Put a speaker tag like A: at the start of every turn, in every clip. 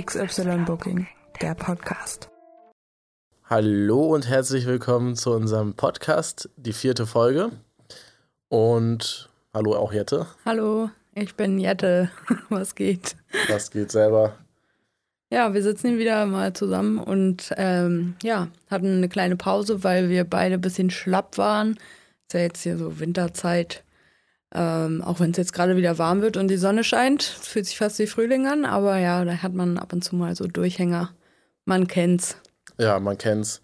A: XY Booking, der Podcast.
B: Hallo und herzlich willkommen zu unserem Podcast, die vierte Folge. Und hallo auch Jette.
A: Hallo, ich bin Jette. Was geht?
B: Was geht selber?
A: Ja, wir sitzen wieder mal zusammen und ähm, ja, hatten eine kleine Pause, weil wir beide ein bisschen schlapp waren. Ist ja jetzt hier so Winterzeit. Ähm, auch wenn es jetzt gerade wieder warm wird und die Sonne scheint, fühlt sich fast wie Frühling an, aber ja, da hat man ab und zu mal so Durchhänger. Man kennt's.
B: Ja, man kennt's.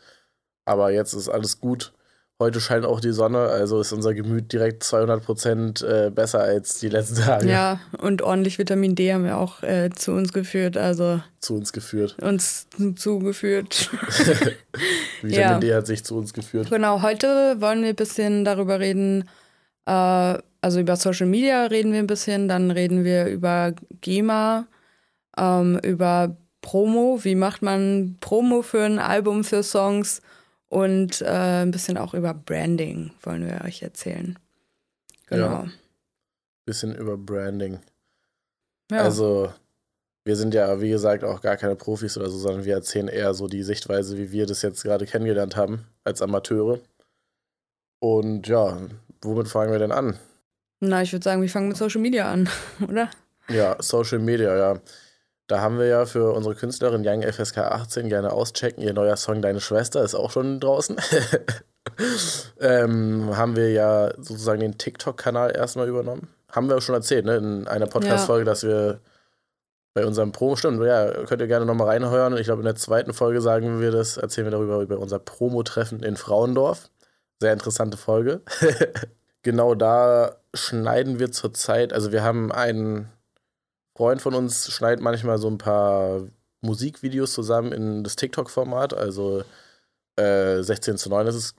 B: Aber jetzt ist alles gut. Heute scheint auch die Sonne, also ist unser Gemüt direkt 200 Prozent äh, besser als die letzten Tage.
A: Ja, und ordentlich Vitamin D haben wir auch äh, zu uns geführt, also.
B: Zu uns geführt.
A: Uns zugeführt.
B: Vitamin ja. D hat sich zu uns geführt.
A: Genau, heute wollen wir ein bisschen darüber reden, äh, also über Social Media reden wir ein bisschen, dann reden wir über GEMA, ähm, über Promo, wie macht man Promo für ein Album, für Songs und äh, ein bisschen auch über Branding wollen wir euch erzählen. Genau. Ja,
B: bisschen über Branding. Ja. Also, wir sind ja, wie gesagt, auch gar keine Profis oder so, sondern wir erzählen eher so die Sichtweise, wie wir das jetzt gerade kennengelernt haben, als Amateure. Und ja, womit fangen wir denn an?
A: Na, ich würde sagen, wir fangen mit Social Media an, oder?
B: Ja, Social Media, ja. Da haben wir ja für unsere Künstlerin Young FSK 18 gerne auschecken. Ihr neuer Song Deine Schwester ist auch schon draußen. ähm, haben wir ja sozusagen den TikTok-Kanal erstmal übernommen. Haben wir auch schon erzählt, ne? In einer Podcast-Folge, ja. dass wir bei unserem Promo, stimmt, ja, könnt ihr gerne nochmal reinhören. Ich glaube, in der zweiten Folge sagen wir das, erzählen wir darüber, über unser Promo-Treffen in Frauendorf. Sehr interessante Folge. genau da schneiden wir zurzeit, also wir haben einen Freund von uns schneidet manchmal so ein paar Musikvideos zusammen in das TikTok-Format. Also äh, 16 zu 9 ist es,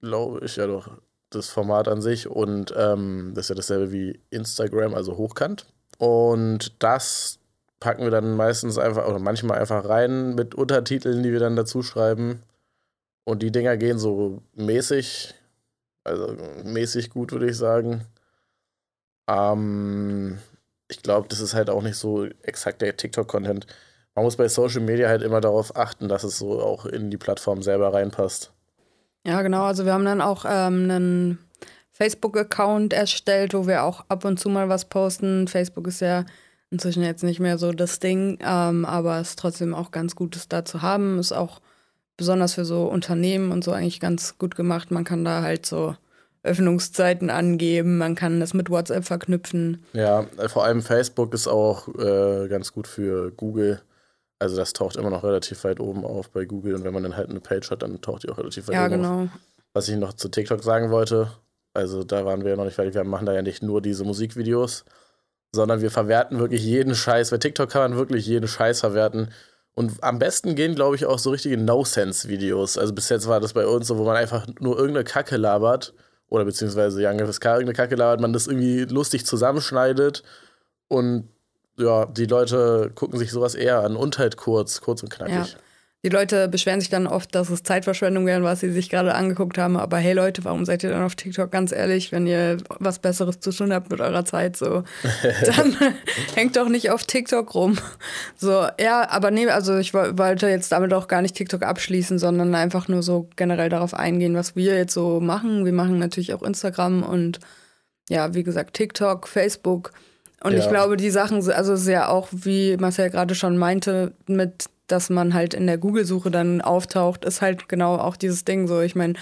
B: glaube ich, ja doch das Format an sich. Und ähm, das ist ja dasselbe wie Instagram, also hochkant. Und das packen wir dann meistens einfach oder manchmal einfach rein mit Untertiteln, die wir dann dazu schreiben. Und die Dinger gehen so mäßig, also mäßig gut, würde ich sagen. Ähm, ich glaube, das ist halt auch nicht so exakt der TikTok-Content. Man muss bei Social Media halt immer darauf achten, dass es so auch in die Plattform selber reinpasst.
A: Ja, genau. Also wir haben dann auch ähm, einen Facebook-Account erstellt, wo wir auch ab und zu mal was posten. Facebook ist ja inzwischen jetzt nicht mehr so das Ding, ähm, aber es ist trotzdem auch ganz gut, es da zu haben. Ist auch besonders für so Unternehmen und so eigentlich ganz gut gemacht. Man kann da halt so Öffnungszeiten angeben, man kann das mit WhatsApp verknüpfen.
B: Ja, vor allem Facebook ist auch äh, ganz gut für Google. Also das taucht immer noch relativ weit oben auf bei Google und wenn man dann halt eine Page hat, dann taucht die auch relativ weit
A: ja,
B: oben
A: genau.
B: auf. Was ich noch zu TikTok sagen wollte, also da waren wir ja noch nicht fertig, wir machen da ja nicht nur diese Musikvideos, sondern wir verwerten wirklich jeden Scheiß. Bei TikTok kann man wirklich jeden Scheiß verwerten. Und am besten gehen, glaube ich, auch so richtige No-Sense-Videos. Also bis jetzt war das bei uns so, wo man einfach nur irgendeine Kacke labert oder beziehungsweise Young FSK irgendeine Kacke labert, man das irgendwie lustig zusammenschneidet und ja, die Leute gucken sich sowas eher an und halt kurz, kurz und knackig. Ja.
A: Die Leute beschweren sich dann oft, dass es Zeitverschwendung wäre, was sie sich gerade angeguckt haben. Aber hey Leute, warum seid ihr dann auf TikTok? Ganz ehrlich, wenn ihr was Besseres zu tun habt mit eurer Zeit, so, dann hängt doch nicht auf TikTok rum. So, ja, aber nee, also ich wollte jetzt damit auch gar nicht TikTok abschließen, sondern einfach nur so generell darauf eingehen, was wir jetzt so machen. Wir machen natürlich auch Instagram und ja, wie gesagt, TikTok, Facebook. Und ja. ich glaube, die Sachen, also es ist ja auch, wie Marcel gerade schon meinte, mit dass man halt in der Google-Suche dann auftaucht, ist halt genau auch dieses Ding so. Ich meine,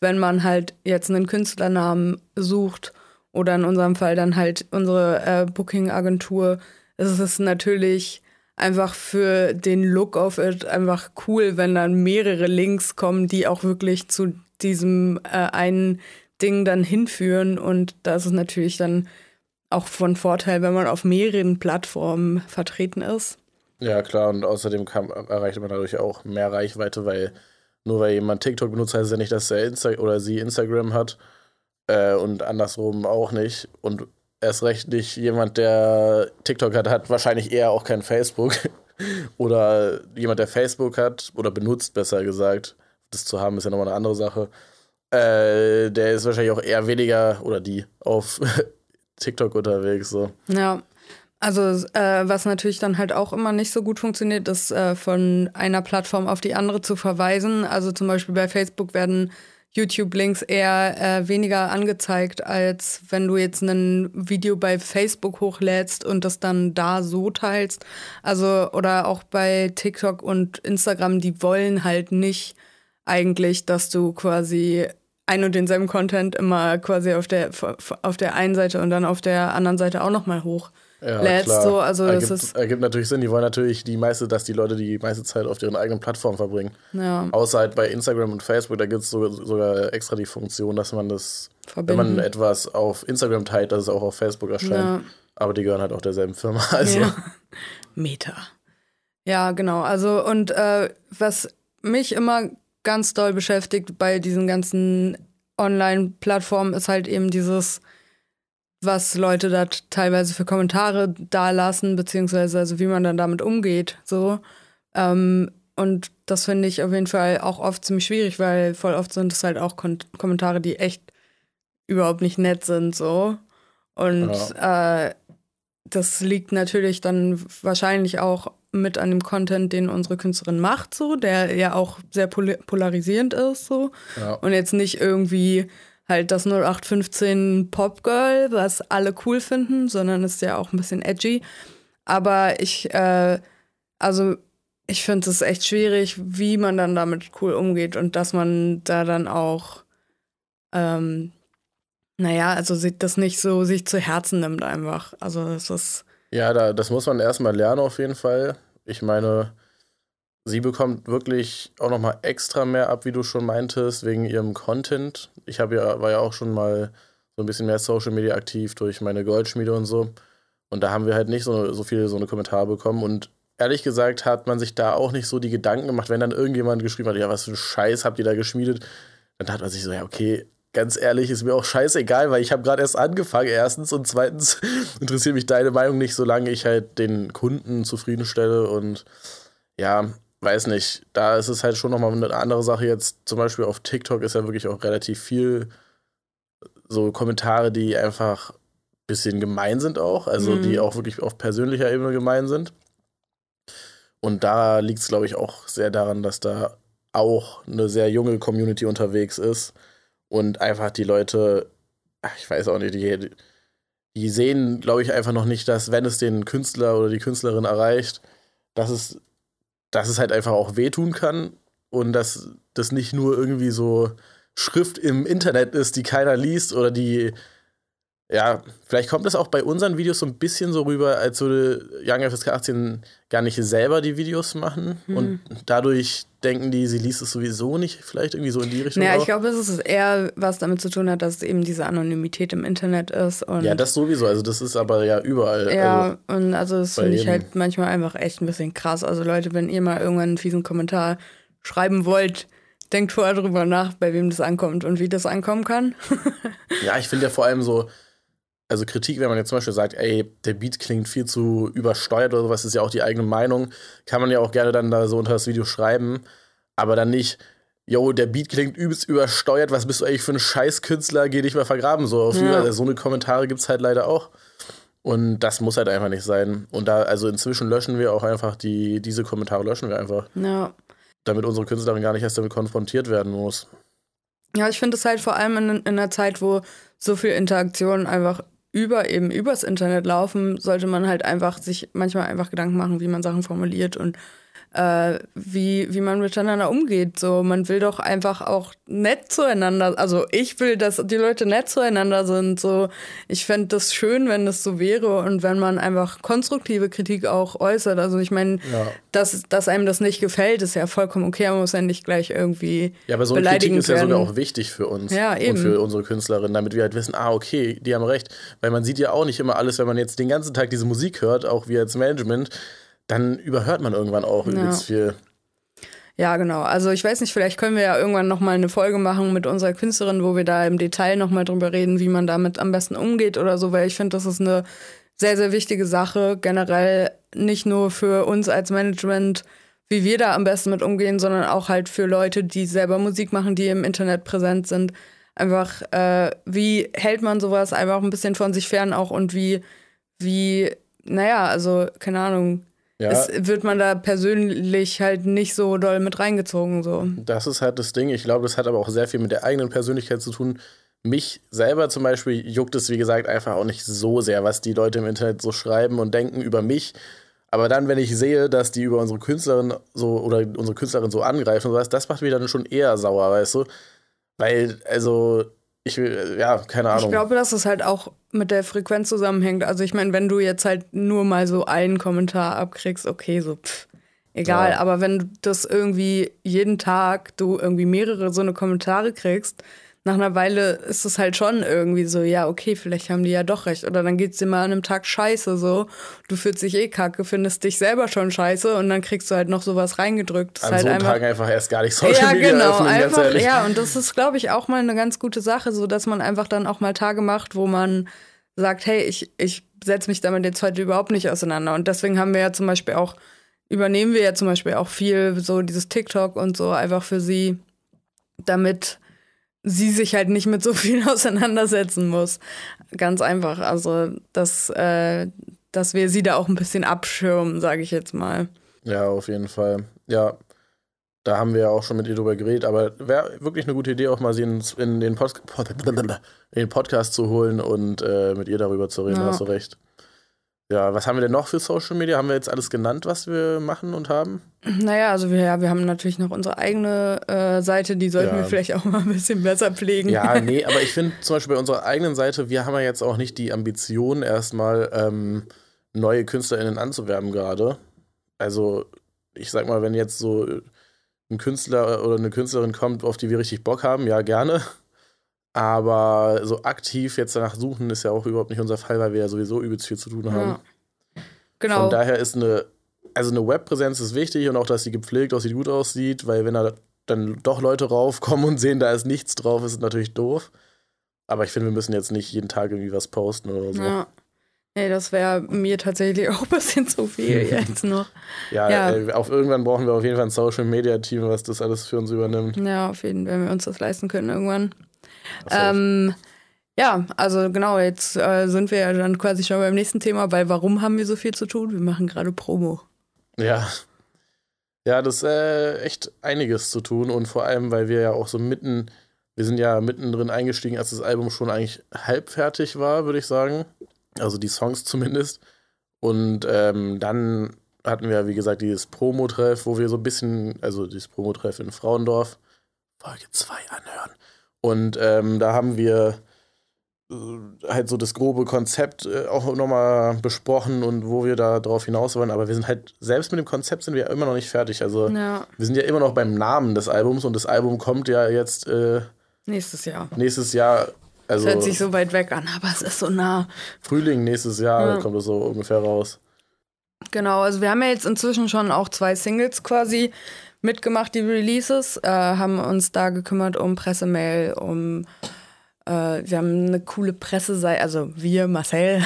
A: wenn man halt jetzt einen Künstlernamen sucht oder in unserem Fall dann halt unsere äh, Booking-Agentur, ist es natürlich einfach für den Look of it einfach cool, wenn dann mehrere Links kommen, die auch wirklich zu diesem äh, einen Ding dann hinführen. Und da ist natürlich dann auch von Vorteil, wenn man auf mehreren Plattformen vertreten ist.
B: Ja, klar, und außerdem kam, erreichte man dadurch auch mehr Reichweite, weil nur weil jemand TikTok benutzt, heißt es ja nicht, dass er Insta oder sie Instagram hat äh, und andersrum auch nicht. Und erst recht nicht jemand, der TikTok hat, hat wahrscheinlich eher auch kein Facebook. oder jemand, der Facebook hat oder benutzt, besser gesagt. Das zu haben ist ja nochmal eine andere Sache. Äh, der ist wahrscheinlich auch eher weniger oder die auf TikTok unterwegs. So.
A: Ja, Also äh, was natürlich dann halt auch immer nicht so gut funktioniert, ist äh, von einer Plattform auf die andere zu verweisen. Also zum Beispiel bei Facebook werden YouTube-Links eher äh, weniger angezeigt, als wenn du jetzt ein Video bei Facebook hochlädst und das dann da so teilst. Also, oder auch bei TikTok und Instagram, die wollen halt nicht eigentlich, dass du quasi ein und denselben Content immer quasi auf der, auf der einen Seite und dann auf der anderen Seite auch nochmal hoch ja, lädst. Klar.
B: So, also ergibt, das ist ergibt natürlich Sinn. Die wollen natürlich die meiste, dass die Leute die meiste Zeit auf deren eigenen Plattform verbringen. Ja. Außer halt bei Instagram und Facebook, da gibt es sogar, sogar extra die Funktion, dass man das, Verbinden. wenn man etwas auf Instagram teilt, dass es auch auf Facebook erscheint. Ja. Aber die gehören halt auch derselben Firma. Also. Ja.
A: Meta. Ja, genau. Also, und äh, was mich immer ganz doll beschäftigt bei diesen ganzen Online-Plattformen, ist halt eben dieses was Leute da teilweise für Kommentare dalassen, beziehungsweise also wie man dann damit umgeht. So. Ähm, und das finde ich auf jeden Fall auch oft ziemlich schwierig, weil voll oft sind es halt auch Kon Kommentare, die echt überhaupt nicht nett sind. So. Und ja. äh, das liegt natürlich dann wahrscheinlich auch mit an dem Content, den unsere Künstlerin macht, so, der ja auch sehr pol polarisierend ist, so. Ja. Und jetzt nicht irgendwie halt das 0815 Pop Girl, was alle cool finden, sondern ist ja auch ein bisschen edgy. Aber ich, äh, also ich finde es echt schwierig, wie man dann damit cool umgeht und dass man da dann auch, ähm, naja, also das nicht so sich zu Herzen nimmt einfach. Also es ist.
B: Ja, da, das muss man erstmal lernen auf jeden Fall. Ich meine, Sie bekommt wirklich auch nochmal extra mehr ab, wie du schon meintest, wegen ihrem Content. Ich ja, war ja auch schon mal so ein bisschen mehr Social Media aktiv durch meine Goldschmiede und so. Und da haben wir halt nicht so, so viele so eine Kommentare bekommen. Und ehrlich gesagt hat man sich da auch nicht so die Gedanken gemacht, wenn dann irgendjemand geschrieben hat, ja, was für ein Scheiß habt ihr da geschmiedet, dann hat man sich so, ja, okay, ganz ehrlich, ist mir auch scheißegal, weil ich habe gerade erst angefangen, erstens. Und zweitens interessiert mich deine Meinung nicht, solange ich halt den Kunden zufriedenstelle. Und ja, weiß nicht, da ist es halt schon nochmal eine andere Sache jetzt. Zum Beispiel auf TikTok ist ja wirklich auch relativ viel so Kommentare, die einfach ein bisschen gemein sind auch, also mhm. die auch wirklich auf persönlicher Ebene gemein sind. Und da liegt es, glaube ich, auch sehr daran, dass da auch eine sehr junge Community unterwegs ist und einfach die Leute, ich weiß auch nicht, die, die sehen, glaube ich, einfach noch nicht, dass wenn es den Künstler oder die Künstlerin erreicht, dass es dass es halt einfach auch wehtun kann und dass das nicht nur irgendwie so Schrift im Internet ist, die keiner liest oder die ja, vielleicht kommt das auch bei unseren Videos so ein bisschen so rüber, als würde Young FSK 18 gar nicht selber die Videos machen mhm. und dadurch denken die, sie liest es sowieso nicht, vielleicht irgendwie so in die Richtung.
A: Ja, naja, ich glaube, es ist eher was damit zu tun hat, dass es eben diese Anonymität im Internet ist. Und
B: ja, das sowieso, also das ist aber ja überall.
A: Ja, also und also das finde ich halt manchmal einfach echt ein bisschen krass. Also Leute, wenn ihr mal irgendwann einen fiesen Kommentar schreiben wollt, denkt vorher drüber nach, bei wem das ankommt und wie das ankommen kann.
B: ja, ich finde ja vor allem so, also Kritik, wenn man jetzt zum Beispiel sagt, ey, der Beat klingt viel zu übersteuert oder sowas, ist ja auch die eigene Meinung, kann man ja auch gerne dann da so unter das Video schreiben, aber dann nicht, yo, der Beat klingt übelst übersteuert, was bist du eigentlich für ein Scheißkünstler, geh dich mal vergraben. So, auf ja. so eine Kommentare gibt es halt leider auch. Und das muss halt einfach nicht sein. Und da, also inzwischen löschen wir auch einfach die, diese Kommentare löschen wir einfach. Ja. Damit unsere Künstlerin gar nicht erst damit konfrontiert werden muss.
A: Ja, ich finde es halt vor allem in, in einer Zeit, wo so viel Interaktion einfach über eben übers Internet laufen, sollte man halt einfach sich manchmal einfach Gedanken machen, wie man Sachen formuliert und äh, wie, wie man miteinander umgeht. So, man will doch einfach auch nett zueinander. Also ich will, dass die Leute nett zueinander sind. So, ich fände das schön, wenn das so wäre und wenn man einfach konstruktive Kritik auch äußert. Also ich meine, ja. dass, dass einem das nicht gefällt, ist ja vollkommen okay. Man muss ja nicht gleich irgendwie.
B: Ja, aber so eine Kritik ist ja sogar auch wichtig für uns ja, eben. und für unsere Künstlerinnen, damit wir halt wissen, ah, okay, die haben recht. Weil man sieht ja auch nicht immer alles, wenn man jetzt den ganzen Tag diese Musik hört, auch wir als Management dann überhört man irgendwann auch übelst ja. viel.
A: Ja, genau. Also ich weiß nicht, vielleicht können wir ja irgendwann nochmal eine Folge machen mit unserer Künstlerin, wo wir da im Detail nochmal drüber reden, wie man damit am besten umgeht oder so, weil ich finde, das ist eine sehr, sehr wichtige Sache, generell nicht nur für uns als Management, wie wir da am besten mit umgehen, sondern auch halt für Leute, die selber Musik machen, die im Internet präsent sind. Einfach, äh, wie hält man sowas einfach ein bisschen von sich fern auch und wie, wie naja, also, keine Ahnung. Ja. Es wird man da persönlich halt nicht so doll mit reingezogen. So.
B: Das ist halt das Ding. Ich glaube, das hat aber auch sehr viel mit der eigenen Persönlichkeit zu tun. Mich selber zum Beispiel juckt es, wie gesagt, einfach auch nicht so sehr, was die Leute im Internet so schreiben und denken über mich. Aber dann, wenn ich sehe, dass die über unsere Künstlerin so oder unsere Künstlerin so angreifen und sowas, das macht mich dann schon eher sauer, weißt du? Weil, also, ich will, ja, keine Ahnung.
A: Ich glaube, dass es halt auch mit der Frequenz zusammenhängt. Also, ich meine, wenn du jetzt halt nur mal so einen Kommentar abkriegst, okay, so, pff, egal. Ja. Aber wenn du das irgendwie jeden Tag, du irgendwie mehrere so eine Kommentare kriegst, nach einer Weile ist es halt schon irgendwie so, ja, okay, vielleicht haben die ja doch recht. Oder dann geht's dir mal an einem Tag scheiße so. Du fühlst dich eh kacke, findest dich selber schon scheiße und dann kriegst du halt noch sowas reingedrückt.
B: An halt so einem Tag einfach erst gar nicht Social ja, Media genau, öffnen,
A: einfach, Ja, und das ist, glaube ich, auch mal eine ganz gute Sache, so dass man einfach dann auch mal Tage macht, wo man sagt, hey, ich, ich setze mich damit jetzt heute überhaupt nicht auseinander. Und deswegen haben wir ja zum Beispiel auch, übernehmen wir ja zum Beispiel auch viel so dieses TikTok und so einfach für sie, damit sie sich halt nicht mit so viel auseinandersetzen muss. Ganz einfach. Also, dass, äh, dass wir sie da auch ein bisschen abschirmen, sage ich jetzt mal.
B: Ja, auf jeden Fall. Ja, da haben wir ja auch schon mit ihr drüber geredet, aber wäre wirklich eine gute Idee, auch mal sie in, in, den, Pod in den, Podcast zu holen und äh, mit ihr darüber zu reden, ja. hast du recht. Ja, was haben wir denn noch für Social Media? Haben wir jetzt alles genannt, was wir machen und haben?
A: Naja, also wir, ja, wir haben natürlich noch unsere eigene äh, Seite, die sollten ja. wir vielleicht auch mal ein bisschen besser pflegen.
B: Ja, nee, aber ich finde zum Beispiel bei unserer eigenen Seite, wir haben ja jetzt auch nicht die Ambition, erstmal ähm, neue KünstlerInnen anzuwerben gerade. Also, ich sag mal, wenn jetzt so ein Künstler oder eine Künstlerin kommt, auf die wir richtig Bock haben, ja, gerne. Aber so aktiv jetzt danach suchen ist ja auch überhaupt nicht unser Fall, weil wir ja sowieso übelst viel zu tun haben. Ja. Genau. Von daher ist eine, also eine Webpräsenz ist wichtig und auch, dass sie gepflegt aussieht, gut aussieht, weil wenn da dann doch Leute raufkommen und sehen, da ist nichts drauf, ist natürlich doof. Aber ich finde, wir müssen jetzt nicht jeden Tag irgendwie was posten oder so.
A: Ja. Nee, das wäre mir tatsächlich auch ein bisschen zu viel jetzt noch.
B: ja, ja. Ey, auf irgendwann brauchen wir auf jeden Fall ein Social Media Team, was das alles für uns übernimmt.
A: Ja, auf jeden Fall, wenn wir uns das leisten können irgendwann. Ähm, ja, also genau, jetzt äh, sind wir ja dann quasi schon beim nächsten Thema, weil warum haben wir so viel zu tun? Wir machen gerade Promo.
B: Ja. Ja, das ist äh, echt einiges zu tun und vor allem, weil wir ja auch so mitten, wir sind ja mittendrin eingestiegen, als das Album schon eigentlich halb fertig war, würde ich sagen. Also die Songs zumindest. Und ähm, dann hatten wir, wie gesagt, dieses Promo-Treff, wo wir so ein bisschen, also dieses Promo-Treff in Frauendorf, Folge 2 anhören. Und ähm, da haben wir äh, halt so das grobe Konzept äh, auch nochmal besprochen und wo wir da drauf hinaus wollen. Aber wir sind halt, selbst mit dem Konzept sind wir immer noch nicht fertig. Also ja. wir sind ja immer noch beim Namen des Albums und das Album kommt ja jetzt äh,
A: nächstes Jahr.
B: Nächstes Jahr.
A: Also, das hört sich so weit weg an, aber es ist so nah.
B: Frühling nächstes Jahr ja. kommt es so ungefähr raus.
A: Genau, also wir haben ja jetzt inzwischen schon auch zwei Singles quasi mitgemacht, die Releases, äh, haben uns da gekümmert um Pressemail, um äh, wir haben eine coole Presseseite, also wir, Marcel,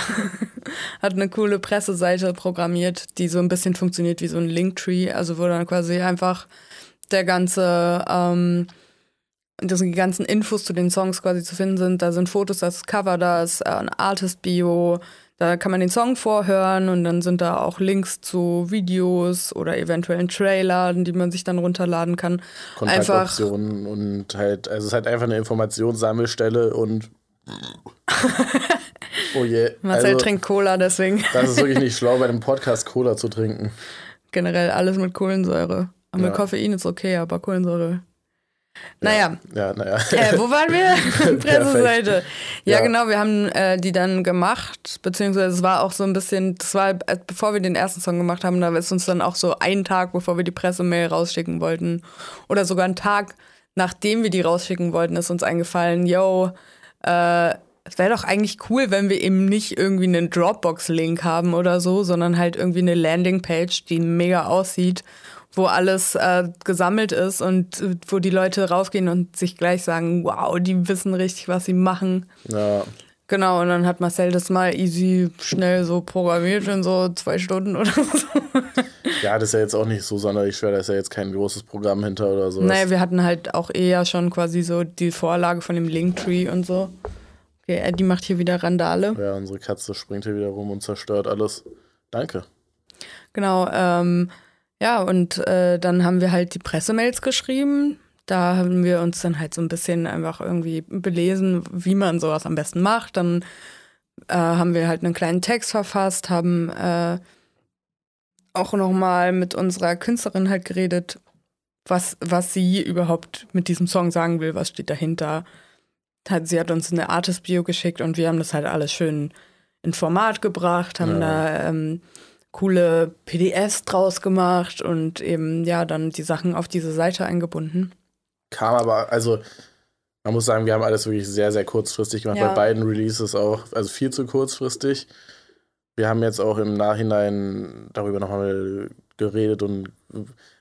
A: hat eine coole Presseseite programmiert, die so ein bisschen funktioniert wie so ein Linktree, also wo dann quasi einfach der ganze, ähm, die ganzen Infos zu den Songs quasi zu finden sind. Da sind Fotos, das Cover, da ist äh, ein Artist-Bio, da kann man den Song vorhören und dann sind da auch Links zu Videos oder eventuellen Trailern, die man sich dann runterladen kann.
B: Kontaktoptionen und halt, also es ist halt einfach eine Informationssammelstelle und
A: oh je. Marcel also, trinkt Cola, deswegen.
B: das ist wirklich nicht schlau, bei einem Podcast Cola zu trinken.
A: Generell alles mit Kohlensäure. Aber ja. mit Koffein ist okay, aber Kohlensäure naja.
B: Ja, naja.
A: Äh, wo waren wir? Presseseite. Ja, ja, genau, wir haben äh, die dann gemacht, beziehungsweise es war auch so ein bisschen, das war, bevor wir den ersten Song gemacht haben, da ist uns dann auch so ein Tag, bevor wir die Pressemail rausschicken wollten, oder sogar ein Tag, nachdem wir die rausschicken wollten, ist uns eingefallen, yo, äh, es wäre doch eigentlich cool, wenn wir eben nicht irgendwie einen Dropbox-Link haben oder so, sondern halt irgendwie eine Landingpage, die mega aussieht wo alles äh, gesammelt ist und äh, wo die Leute raufgehen und sich gleich sagen, wow, die wissen richtig, was sie machen.
B: Ja.
A: Genau, und dann hat Marcel das mal easy schnell so programmiert in so zwei Stunden oder so.
B: Ja, das ist ja jetzt auch nicht so sonderlich schwer, da ist ja jetzt kein großes Programm hinter oder so.
A: Naja, wir hatten halt auch eher schon quasi so die Vorlage von dem Linktree und so. Okay, Eddie macht hier wieder Randale.
B: Ja, unsere Katze springt hier wieder rum und zerstört alles. Danke.
A: Genau, ähm, ja, und äh, dann haben wir halt die Pressemails geschrieben. Da haben wir uns dann halt so ein bisschen einfach irgendwie belesen, wie man sowas am besten macht. Dann äh, haben wir halt einen kleinen Text verfasst, haben äh, auch nochmal mit unserer Künstlerin halt geredet, was, was sie überhaupt mit diesem Song sagen will, was steht dahinter. Sie hat uns eine Artist-Bio geschickt und wir haben das halt alles schön in Format gebracht, haben ja. da ähm, coole PDFs draus gemacht und eben ja dann die Sachen auf diese Seite eingebunden.
B: Kam aber, also man muss sagen, wir haben alles wirklich sehr, sehr kurzfristig gemacht, ja. bei beiden Releases auch, also viel zu kurzfristig. Wir haben jetzt auch im Nachhinein darüber nochmal geredet und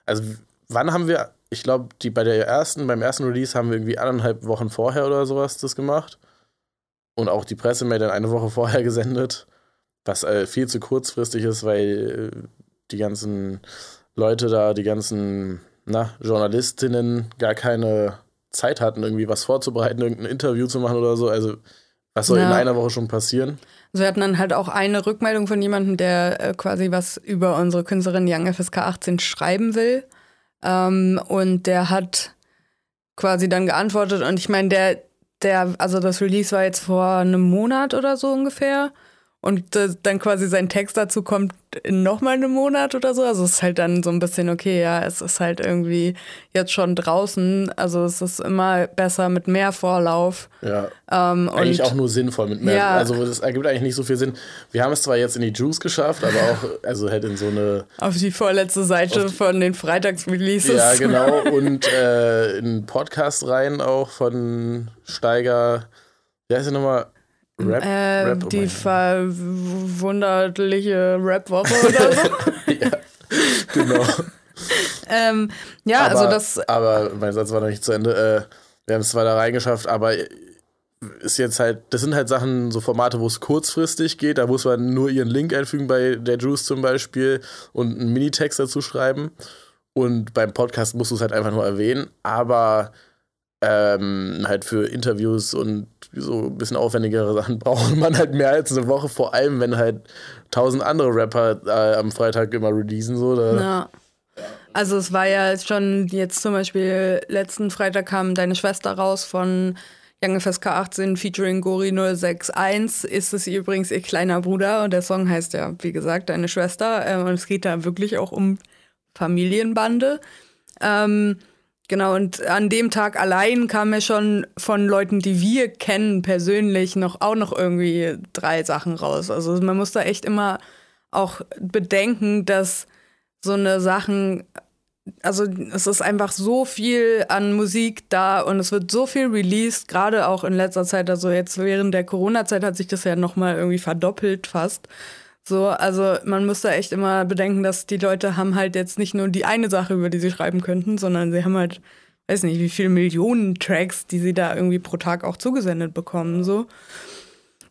B: also wann haben wir, ich glaube, die bei der ersten, beim ersten Release haben wir irgendwie anderthalb Wochen vorher oder sowas das gemacht. Und auch die Pressemail dann eine Woche vorher gesendet, was äh, viel zu kurzfristig ist, weil äh, die ganzen Leute da, die ganzen na, Journalistinnen gar keine Zeit hatten, irgendwie was vorzubereiten, irgendein Interview zu machen oder so. Also, was soll ja. in einer Woche schon passieren?
A: Also wir hatten dann halt auch eine Rückmeldung von jemandem, der äh, quasi was über unsere Künstlerin Young FSK 18 schreiben will. Ähm, und der hat quasi dann geantwortet und ich meine, der, der, also das Release war jetzt vor einem Monat oder so ungefähr und äh, dann quasi sein Text dazu kommt in nochmal einem Monat oder so. Also es ist halt dann so ein bisschen, okay, ja, es ist halt irgendwie jetzt schon draußen. Also es ist immer besser mit mehr Vorlauf.
B: Ja. Ähm, eigentlich auch nur sinnvoll mit mehr. Ja. Also es ergibt eigentlich nicht so viel Sinn. Wir haben es zwar jetzt in die Juice geschafft, aber auch, also halt in so eine.
A: Auf die vorletzte Seite von den Freitagsreleases.
B: Ja, genau. Und äh, in Podcast rein auch von Steiger. Wie heißt der nochmal?
A: Rap, äh, Rap oh die verwunderliche Rap-Woche oder so. ja, genau. ähm, ja,
B: aber,
A: also das.
B: Aber mein Satz war noch nicht zu Ende. Äh, wir haben es zwar da reingeschafft, aber ist jetzt halt, das sind halt Sachen, so Formate, wo es kurzfristig geht. Da muss man nur ihren Link einfügen bei der Juice zum Beispiel und einen Minitext dazu schreiben. Und beim Podcast musst du es halt einfach nur erwähnen. Aber ähm, halt für Interviews und so ein bisschen aufwendigere Sachen braucht man halt mehr als eine Woche, vor allem wenn halt tausend andere Rapper äh, am Freitag immer releasen. So,
A: ja. Also es war ja schon jetzt zum Beispiel letzten Freitag kam deine Schwester raus von Young FSK 18 featuring Gori 061 ist es übrigens ihr kleiner Bruder und der Song heißt ja, wie gesagt, deine Schwester äh, und es geht da wirklich auch um Familienbande. Ähm, Genau, und an dem Tag allein kam mir schon von Leuten, die wir kennen, persönlich noch auch noch irgendwie drei Sachen raus. Also man muss da echt immer auch bedenken, dass so eine Sachen, also es ist einfach so viel an Musik da und es wird so viel released, gerade auch in letzter Zeit, also jetzt während der Corona-Zeit hat sich das ja nochmal irgendwie verdoppelt fast. So, also man muss da echt immer bedenken, dass die Leute haben halt jetzt nicht nur die eine Sache, über die sie schreiben könnten, sondern sie haben halt, weiß nicht, wie viele Millionen Tracks, die sie da irgendwie pro Tag auch zugesendet bekommen, so.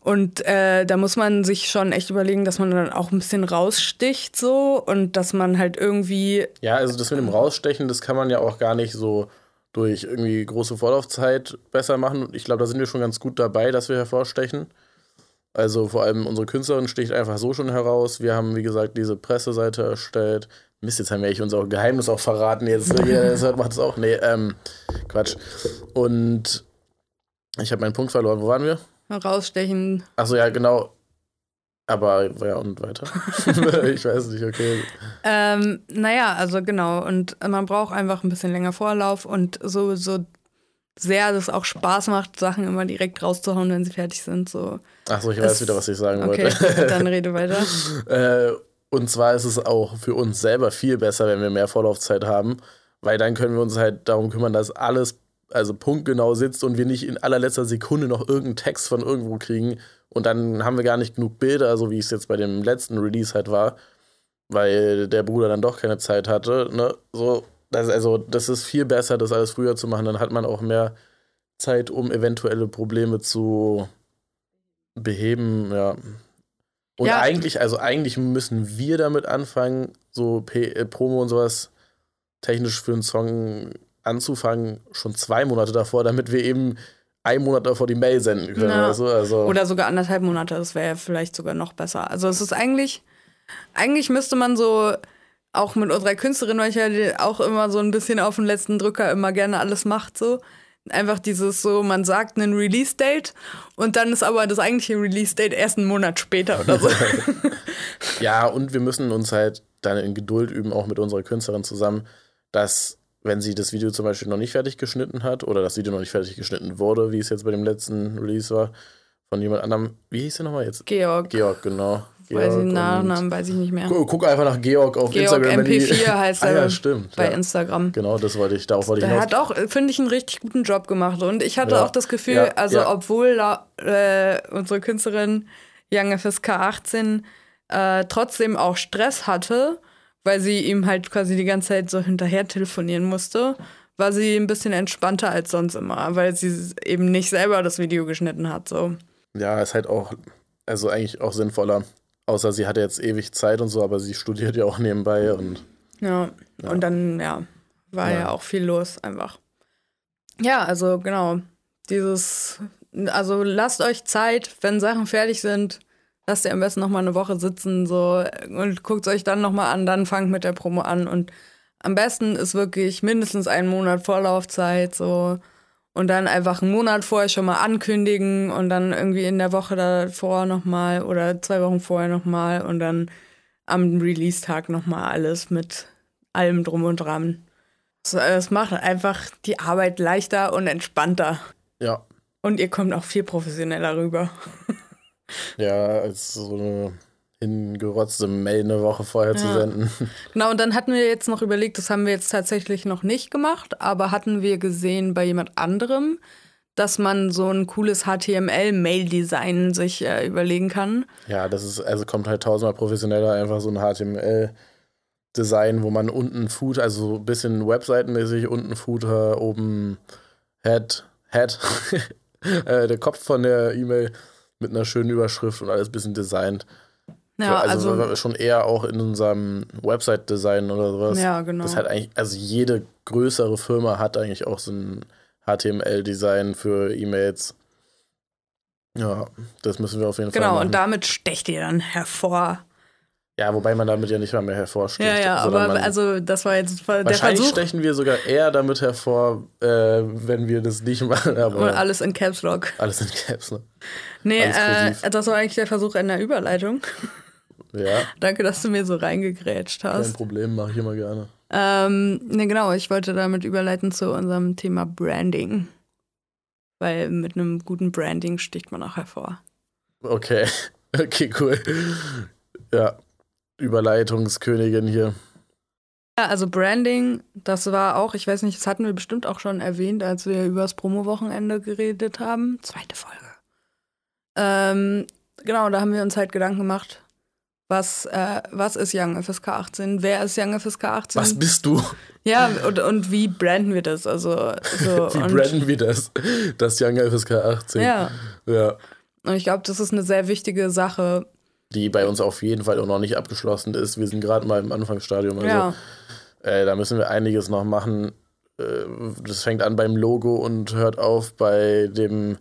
A: Und äh, da muss man sich schon echt überlegen, dass man dann auch ein bisschen raussticht so und dass man halt irgendwie.
B: Ja, also das mit dem Rausstechen, das kann man ja auch gar nicht so durch irgendwie große Vorlaufzeit besser machen. Ich glaube, da sind wir schon ganz gut dabei, dass wir hervorstechen. Also vor allem unsere Künstlerin sticht einfach so schon heraus. Wir haben, wie gesagt, diese Presseseite erstellt. Mist, jetzt haben wir echt unser Geheimnis auch verraten. Jetzt jeder macht es auch. Nee, ähm, Quatsch. Und ich habe meinen Punkt verloren. Wo waren wir?
A: Rausstechen.
B: Achso, ja, genau. Aber ja, und weiter. ich weiß nicht, okay.
A: Ähm, naja, also genau. Und man braucht einfach ein bisschen länger Vorlauf und so, sehr das auch Spaß macht, Sachen immer direkt rauszuhauen, wenn sie fertig sind. So.
B: Achso, ich weiß wieder, was ich sagen okay,
A: wollte. dann rede weiter.
B: äh, und zwar ist es auch für uns selber viel besser, wenn wir mehr Vorlaufzeit haben, weil dann können wir uns halt darum kümmern, dass alles also punktgenau sitzt und wir nicht in allerletzter Sekunde noch irgendeinen Text von irgendwo kriegen und dann haben wir gar nicht genug Bilder, so wie es jetzt bei dem letzten Release halt war, weil der Bruder dann doch keine Zeit hatte. Ne? So, das, also, das ist viel besser, das alles früher zu machen. Dann hat man auch mehr Zeit, um eventuelle Probleme zu beheben, ja. Und ja. eigentlich, also eigentlich müssen wir damit anfangen, so P äh, Promo und sowas technisch für einen Song anzufangen, schon zwei Monate davor, damit wir eben einen Monat davor die Mail senden können. Ja. Oder, so. also
A: oder sogar anderthalb Monate, das wäre ja vielleicht sogar noch besser. Also es ist eigentlich Eigentlich müsste man so auch mit unserer Künstlerin, weil ich ja auch immer so ein bisschen auf den letzten Drücker immer gerne alles macht, so. Einfach dieses so, man sagt einen Release-Date und dann ist aber das eigentliche Release-Date erst einen Monat später oder so.
B: ja, und wir müssen uns halt dann in Geduld üben, auch mit unserer Künstlerin zusammen, dass wenn sie das Video zum Beispiel noch nicht fertig geschnitten hat oder das Video noch nicht fertig geschnitten wurde, wie es jetzt bei dem letzten Release war, von jemand anderem, wie hieß der nochmal jetzt?
A: Georg.
B: Georg, genau.
A: Weiß ich den Nachnamen, weiß ich nicht mehr.
B: Guck einfach nach Georg auf Georg Instagram.
A: MP4 heißt er
B: ah, ja, stimmt,
A: bei
B: ja.
A: Instagram.
B: Genau, das wollte ich, darauf wollte ich
A: Der hat auch, finde ich, einen richtig guten Job gemacht. Und ich hatte ja. auch das Gefühl, ja, also obwohl äh, unsere Künstlerin Young FSK 18 äh, trotzdem auch Stress hatte, weil sie ihm halt quasi die ganze Zeit so hinterher telefonieren musste, war sie ein bisschen entspannter als sonst immer, weil sie eben nicht selber das Video geschnitten hat. So.
B: Ja, ist halt auch, also eigentlich auch sinnvoller. Außer sie hatte jetzt ewig Zeit und so, aber sie studiert ja auch nebenbei und.
A: Ja, ja. und dann, ja, war ja. ja auch viel los einfach. Ja, also genau. Dieses, also lasst euch Zeit, wenn Sachen fertig sind, lasst ihr am besten noch mal eine Woche sitzen so und guckt euch dann noch mal an, dann fangt mit der Promo an und am besten ist wirklich mindestens einen Monat Vorlaufzeit so und dann einfach einen Monat vorher schon mal ankündigen und dann irgendwie in der Woche davor nochmal oder zwei Wochen vorher nochmal und dann am Release-Tag nochmal alles mit allem drum und dran. Es macht einfach die Arbeit leichter und entspannter.
B: Ja.
A: Und ihr kommt auch viel professioneller rüber.
B: ja, als so eine hingerotzte Mail eine Woche vorher ja. zu senden.
A: Genau, und dann hatten wir jetzt noch überlegt, das haben wir jetzt tatsächlich noch nicht gemacht, aber hatten wir gesehen bei jemand anderem, dass man so ein cooles HTML-Mail-Design sich äh, überlegen kann.
B: Ja, das ist, also kommt halt tausendmal professioneller, einfach so ein HTML-Design, wo man unten Footer, also ein bisschen webseitenmäßig, unten Footer, oben Head, Head, äh, der Kopf von der E-Mail mit einer schönen Überschrift und alles ein bisschen designt. Ja, also, also schon eher auch in unserem Website-Design oder sowas.
A: Ja, genau.
B: Das hat eigentlich, also jede größere Firma hat eigentlich auch so ein HTML-Design für E-Mails. Ja, das müssen wir auf jeden
A: genau,
B: Fall.
A: Genau, und damit stecht ihr dann hervor.
B: Ja, wobei man damit ja nicht mal mehr hervorsticht.
A: Ja, ja, aber also das war jetzt der
B: Wahrscheinlich Versuch. stechen wir sogar eher damit hervor, äh, wenn wir das nicht machen. Aber
A: und alles in Caps Lock.
B: Alles in Caps Lock.
A: Nee, äh, das war eigentlich der Versuch einer Überleitung.
B: Ja.
A: Danke, dass du mir so reingegrätscht hast.
B: Kein Problem, mache ich immer gerne.
A: Ähm, ne, genau, ich wollte damit überleiten zu unserem Thema Branding. Weil mit einem guten Branding sticht man auch hervor.
B: Okay, okay, cool. Ja, Überleitungskönigin hier.
A: Ja, also Branding, das war auch, ich weiß nicht, das hatten wir bestimmt auch schon erwähnt, als wir über das Promo-Wochenende geredet haben. Zweite Folge. Ähm, genau, da haben wir uns halt Gedanken gemacht, was, äh, was ist Young FSK 18? Wer ist Young FSK 18?
B: Was bist du?
A: Ja, und, und wie branden wir das? Also, so,
B: wie branden wir das? Das Young FSK 18.
A: Ja.
B: ja.
A: Und ich glaube, das ist eine sehr wichtige Sache.
B: Die bei uns auf jeden Fall auch noch nicht abgeschlossen ist. Wir sind gerade mal im Anfangsstadium. Also, ja. Äh, da müssen wir einiges noch machen. Äh, das fängt an beim Logo und hört auf bei dem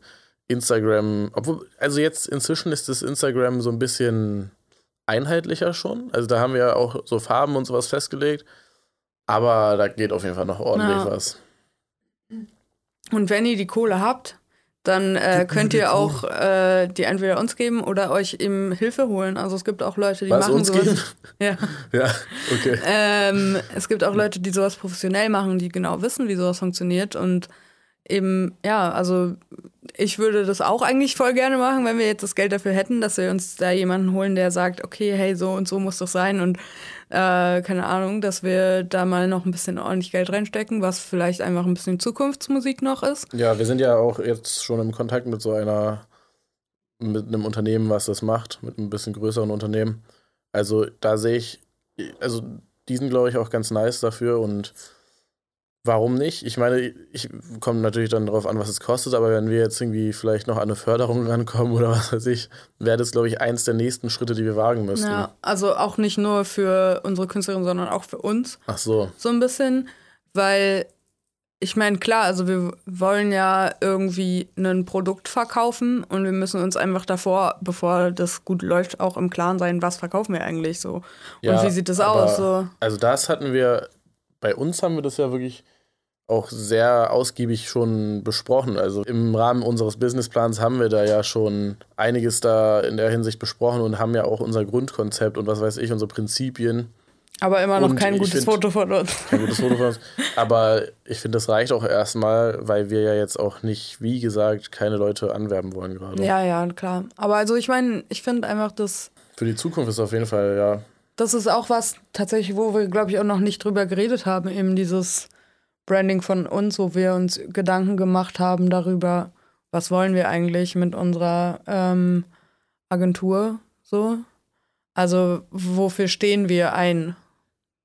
B: Instagram. Obwohl, also jetzt inzwischen ist das Instagram so ein bisschen einheitlicher schon. Also da haben wir ja auch so Farben und sowas festgelegt. Aber da geht auf jeden Fall noch ordentlich ja. was.
A: Und wenn ihr die Kohle habt, dann äh, könnt ihr auch äh, die entweder uns geben oder euch eben Hilfe holen. Also es gibt auch Leute, die was, machen uns sowas. Geben?
B: Ja. ja, okay.
A: Ähm, es gibt auch Leute, die sowas professionell machen, die genau wissen, wie sowas funktioniert und eben, ja, also ich würde das auch eigentlich voll gerne machen, wenn wir jetzt das Geld dafür hätten, dass wir uns da jemanden holen, der sagt, okay, hey, so und so muss das sein und äh, keine Ahnung, dass wir da mal noch ein bisschen ordentlich Geld reinstecken, was vielleicht einfach ein bisschen Zukunftsmusik noch ist.
B: Ja, wir sind ja auch jetzt schon im Kontakt mit so einer, mit einem Unternehmen, was das macht, mit einem bisschen größeren Unternehmen. Also da sehe ich, also die sind, glaube ich, auch ganz nice dafür und Warum nicht? Ich meine, ich komme natürlich dann darauf an, was es kostet, aber wenn wir jetzt irgendwie vielleicht noch an eine Förderung rankommen oder was weiß ich, wäre das, glaube ich, eins der nächsten Schritte, die wir wagen müssten. Ja,
A: also auch nicht nur für unsere Künstlerin, sondern auch für uns.
B: Ach so.
A: So ein bisschen, weil ich meine, klar, also wir wollen ja irgendwie ein Produkt verkaufen und wir müssen uns einfach davor, bevor das gut läuft, auch im Klaren sein, was verkaufen wir eigentlich so. Ja, und wie sieht das aus? So?
B: Also das hatten wir, bei uns haben wir das ja wirklich auch sehr ausgiebig schon besprochen. Also im Rahmen unseres Businessplans haben wir da ja schon einiges da in der Hinsicht besprochen und haben ja auch unser Grundkonzept und was weiß ich, unsere Prinzipien.
A: Aber immer noch und kein gutes find, Foto von uns.
B: Kein gutes Foto von uns. Aber ich finde, das reicht auch erstmal, weil wir ja jetzt auch nicht, wie gesagt, keine Leute anwerben wollen gerade.
A: Ja, ja, klar. Aber also ich meine, ich finde einfach, dass.
B: Für die Zukunft ist auf jeden Fall, ja.
A: Das ist auch was tatsächlich, wo wir, glaube ich, auch noch nicht drüber geredet haben, eben dieses Branding von uns, wo wir uns Gedanken gemacht haben darüber, was wollen wir eigentlich mit unserer ähm, Agentur so. Also wofür stehen wir ein?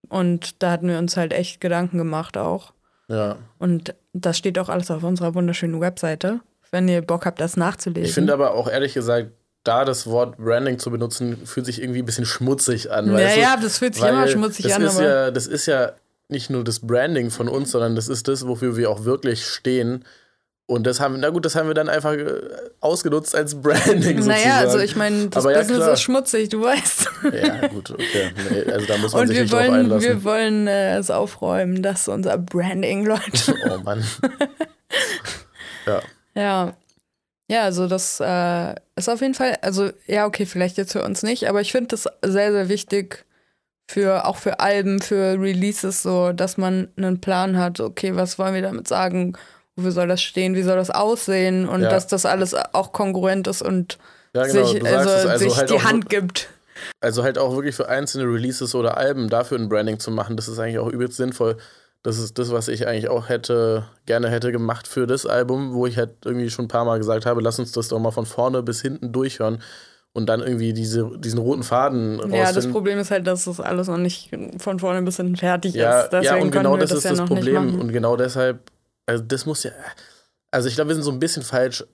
A: Und da hatten wir uns halt echt Gedanken gemacht auch.
B: Ja.
A: Und das steht auch alles auf unserer wunderschönen Webseite, wenn ihr Bock habt, das nachzulesen.
B: Ich finde aber auch ehrlich gesagt, da das Wort Branding zu benutzen, fühlt sich irgendwie ein bisschen schmutzig an.
A: Ja, ja, das fühlt sich immer schmutzig
B: das
A: an.
B: Ist ja, das ist ja nicht nur das Branding von uns, sondern das ist das, wofür wir auch wirklich stehen. Und das haben, na gut, das haben wir dann einfach äh, ausgenutzt als Branding. Sozusagen. Naja,
A: also ich meine, das Aber Business ja, ist schmutzig, du weißt.
B: Ja, gut, okay. Nee, also da muss man
A: Und
B: sich
A: wir
B: nicht
A: wollen,
B: drauf einlassen.
A: Wir wollen äh, es aufräumen, dass unser Branding, Leute.
B: Oh Mann. ja.
A: Ja. Ja, also das äh, ist auf jeden Fall, also ja, okay, vielleicht jetzt für uns nicht, aber ich finde das sehr, sehr wichtig, für auch für Alben, für Releases so, dass man einen Plan hat, okay, was wollen wir damit sagen, wofür soll das stehen, wie soll das aussehen und ja. dass das alles auch kongruent ist und ja, genau. sich, also, also sich halt die Hand gibt.
B: Also halt auch wirklich für einzelne Releases oder Alben dafür ein Branding zu machen, das ist eigentlich auch übelst sinnvoll. Das ist das, was ich eigentlich auch hätte, gerne hätte gemacht für das Album, wo ich halt irgendwie schon ein paar Mal gesagt habe, lass uns das doch mal von vorne bis hinten durchhören und dann irgendwie diese, diesen roten Faden
A: rausfinden. Ja, das Problem ist halt, dass das alles noch nicht von vorne bis hinten fertig
B: ja,
A: ist. Deswegen
B: ja, und genau das, das, ist ja das Problem. Und genau deshalb, also das muss ja, also ich glaube, wir sind so ein bisschen falsch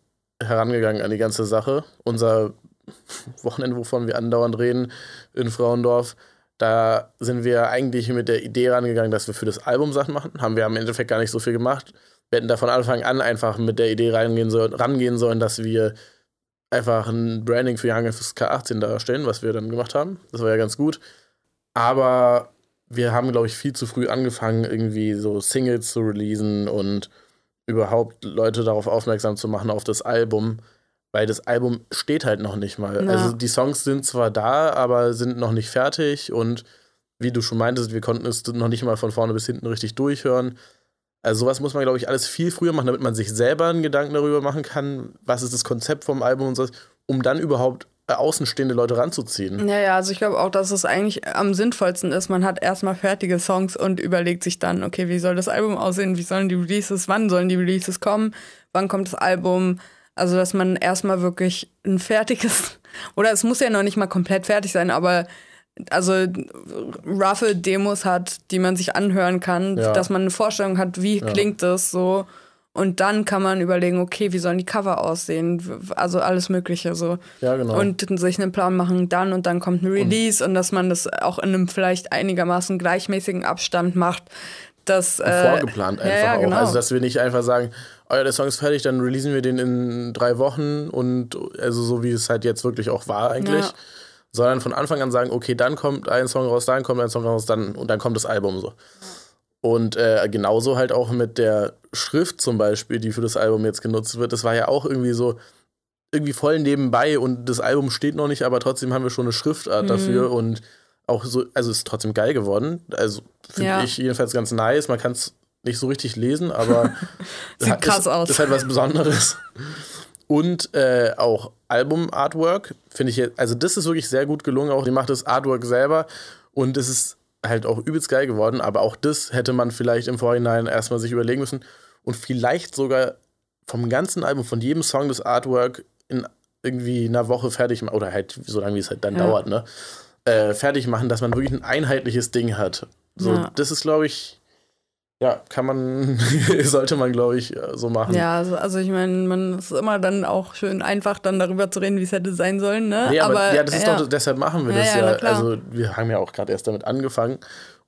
B: herangegangen an die ganze Sache. Unser Wochenende, wovon wir andauernd reden, in Frauendorf, da sind wir eigentlich mit der Idee rangegangen, dass wir für das Album Sachen machen. Haben wir im Endeffekt gar nicht so viel gemacht. Wir hätten da von Anfang an einfach mit der Idee rangehen sollen, rangehen sollen dass wir einfach ein Branding für Young FSK 18 darstellen, was wir dann gemacht haben. Das war ja ganz gut. Aber wir haben, glaube ich, viel zu früh angefangen, irgendwie so Singles zu releasen und überhaupt Leute darauf aufmerksam zu machen, auf das Album, weil das Album steht halt noch nicht mal. Ja. Also die Songs sind zwar da, aber sind noch nicht fertig und wie du schon meintest, wir konnten es noch nicht mal von vorne bis hinten richtig durchhören. Also sowas muss man, glaube ich, alles viel früher machen, damit man sich selber einen Gedanken darüber machen kann, was ist das Konzept vom Album und so, um dann überhaupt äh, außenstehende Leute ranzuziehen.
A: Ja, ja, also ich glaube auch, dass es eigentlich am sinnvollsten ist, man hat erstmal fertige Songs und überlegt sich dann, okay, wie soll das Album aussehen, wie sollen die Releases, wann sollen die Releases kommen, wann kommt das Album, also dass man erstmal wirklich ein fertiges, oder es muss ja noch nicht mal komplett fertig sein, aber also roughe Demos hat, die man sich anhören kann, ja. dass man eine Vorstellung hat, wie ja. klingt das so. Und dann kann man überlegen, okay, wie sollen die Cover aussehen? Also alles Mögliche so.
B: Ja, genau.
A: Und sich einen Plan machen, dann und dann kommt ein Release und, und dass man das auch in einem vielleicht einigermaßen gleichmäßigen Abstand macht. Das,
B: äh, vorgeplant einfach ja, genau. auch. Also, dass wir nicht einfach sagen, oh ja, der Song ist fertig, dann releasen wir den in drei Wochen und also so wie es halt jetzt wirklich auch war eigentlich. Ja sondern von Anfang an sagen, okay, dann kommt ein Song raus, dann kommt ein Song raus, dann und dann kommt das Album so. Und äh, genauso halt auch mit der Schrift zum Beispiel, die für das Album jetzt genutzt wird. Das war ja auch irgendwie so, irgendwie voll nebenbei und das Album steht noch nicht, aber trotzdem haben wir schon eine Schriftart mhm. dafür und auch so, also ist trotzdem geil geworden. Also finde ja. ich jedenfalls ganz nice. Man kann es nicht so richtig lesen, aber
A: sieht krass
B: ist,
A: aus.
B: Ist halt was Besonderes. Und äh, auch Album-Artwork, finde ich, also das ist wirklich sehr gut gelungen. Auch die macht das Artwork selber und es ist halt auch übelst geil geworden. Aber auch das hätte man vielleicht im Vorhinein erstmal sich überlegen müssen und vielleicht sogar vom ganzen Album, von jedem Song das Artwork in irgendwie einer Woche fertig machen oder halt so lange wie es halt dann ja. dauert, ne? Äh, fertig machen, dass man wirklich ein einheitliches Ding hat. So, ja. das ist, glaube ich, ja, kann man, sollte man, glaube ich, so machen.
A: Ja, also, also ich meine, man ist immer dann auch schön einfach, dann darüber zu reden, wie es hätte sein sollen, ne?
B: Nee, aber, aber ja, das ist ja. doch, deshalb machen wir das ja. ja. Also wir haben ja auch gerade erst damit angefangen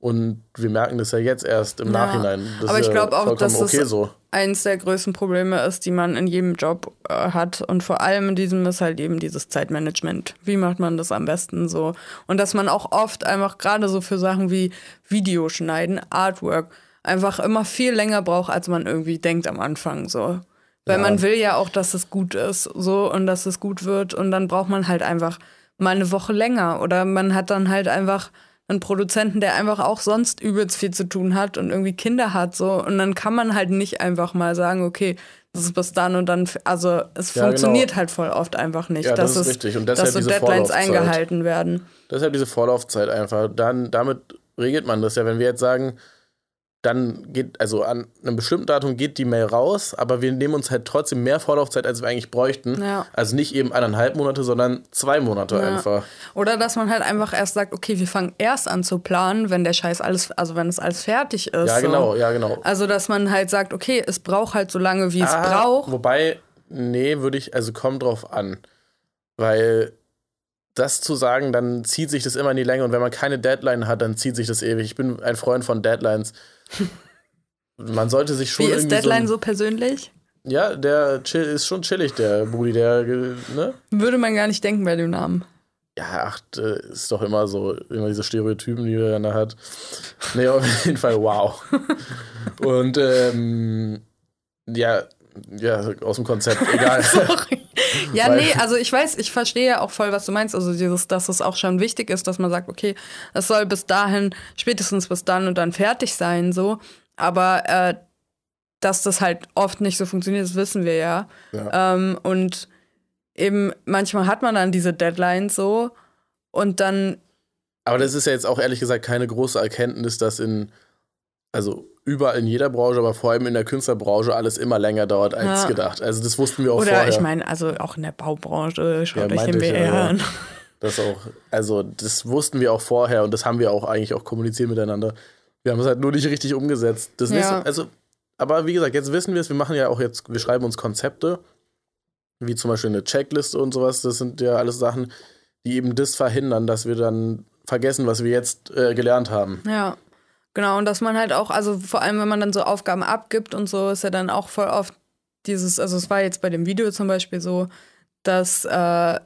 B: Und wir merken das ja jetzt erst im ja, Nachhinein. Das
A: aber ich glaube auch, dass okay das so. eins der größten Probleme ist, die man in jedem Job äh, hat. Und vor allem in diesem ist halt eben dieses Zeitmanagement. Wie macht man das am besten so? Und dass man auch oft einfach gerade so für Sachen wie Videoschneiden, Artwork, einfach immer viel länger braucht, als man irgendwie denkt am Anfang so. Weil ja. man will ja auch, dass es gut ist, so und dass es gut wird. Und dann braucht man halt einfach mal eine Woche länger. Oder man hat dann halt einfach einen Produzenten, der einfach auch sonst übelst viel zu tun hat und irgendwie Kinder hat, so. Und dann kann man halt nicht einfach mal sagen, okay, das ist bis dann und dann, also es ja, funktioniert genau. halt voll oft einfach nicht, ja,
B: dass,
A: das.
B: Und dass so Deadlines eingehalten werden. Deshalb diese Vorlaufzeit einfach. Dann, damit regelt man das ja, wenn wir jetzt sagen, dann geht, also an einem bestimmten Datum geht die Mail raus, aber wir nehmen uns halt trotzdem mehr Vorlaufzeit, als wir eigentlich bräuchten. Ja. Also nicht eben eineinhalb Monate, sondern zwei Monate ja. einfach.
A: Oder dass man halt einfach erst sagt, okay, wir fangen erst an zu planen, wenn der Scheiß alles, also wenn es alles fertig ist.
B: Ja, genau, so. ja, genau.
A: Also, dass man halt sagt, okay, es braucht halt so lange, wie ah, es braucht.
B: Wobei, nee, würde ich, also kommt drauf an. Weil das zu sagen, dann zieht sich das immer in die Länge und wenn man keine Deadline hat, dann zieht sich das ewig. Ich bin ein Freund von Deadlines. Man sollte sich schon.
A: Wie ist Deadline so, so, persönlich?
B: Ja, der chill, ist schon chillig, der Budi, der, ne?
A: Würde man gar nicht denken bei dem Namen.
B: Ja, ach, äh, ist doch immer so, immer diese Stereotypen, die er da hat. Nee, auf jeden Fall wow. Und ähm, ja, ja, aus dem Konzept, egal.
A: Ja, nee, also ich weiß, ich verstehe ja auch voll, was du meinst. Also dieses, dass es auch schon wichtig ist, dass man sagt, okay, es soll bis dahin, spätestens bis dann und dann fertig sein, so. Aber äh, dass das halt oft nicht so funktioniert, das wissen wir ja. ja. Ähm, und eben manchmal hat man dann diese Deadlines so und dann.
B: Aber das ist ja jetzt auch ehrlich gesagt keine große Erkenntnis, dass in, also überall in jeder Branche, aber vor allem in der Künstlerbranche alles immer länger dauert als ja. gedacht. Also das wussten wir auch
A: Oder
B: vorher.
A: ich meine, also auch in der Baubranche, schaut ja, euch den BR ja, an.
B: Das auch, also das wussten wir auch vorher und das haben wir auch eigentlich auch kommuniziert miteinander. Wir haben es halt nur nicht richtig umgesetzt. Das nächste, also, aber wie gesagt, jetzt wissen wir es, wir machen ja auch jetzt, wir schreiben uns Konzepte, wie zum Beispiel eine Checkliste und sowas. Das sind ja alles Sachen, die eben das verhindern, dass wir dann vergessen, was wir jetzt äh, gelernt haben.
A: Ja. Genau, und dass man halt auch, also vor allem, wenn man dann so Aufgaben abgibt und so, ist ja dann auch voll oft dieses, also es war jetzt bei dem Video zum Beispiel so, dass äh, da